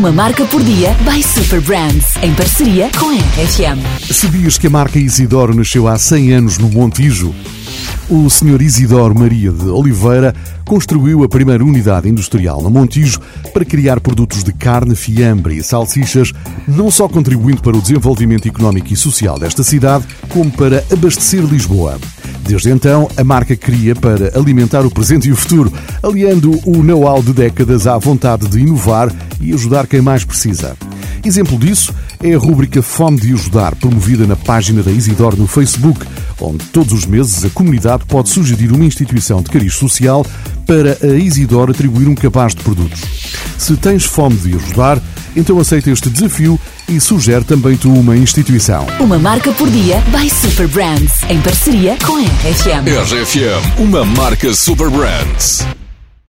Uma marca por dia by Super Brands, em parceria com a RFM. Sabias que a marca Isidoro nasceu há 100 anos no Montijo? O Sr. Isidoro Maria de Oliveira construiu a primeira unidade industrial no Montijo para criar produtos de carne, fiambre e salsichas, não só contribuindo para o desenvolvimento económico e social desta cidade, como para abastecer Lisboa. Desde então, a marca cria para alimentar o presente e o futuro, aliando o know-how de décadas à vontade de inovar e ajudar quem mais precisa. Exemplo disso é a rúbrica Fome de Ajudar, promovida na página da Isidor no Facebook, onde todos os meses a comunidade pode sugerir uma instituição de cariz social para a Isidor atribuir um capaz de produtos. Se tens fome de ajudar, então aceita este desafio e sugere também tu uma instituição. Uma marca por dia by Super Brands, em parceria com a RFM. RFM, uma marca Super Brands.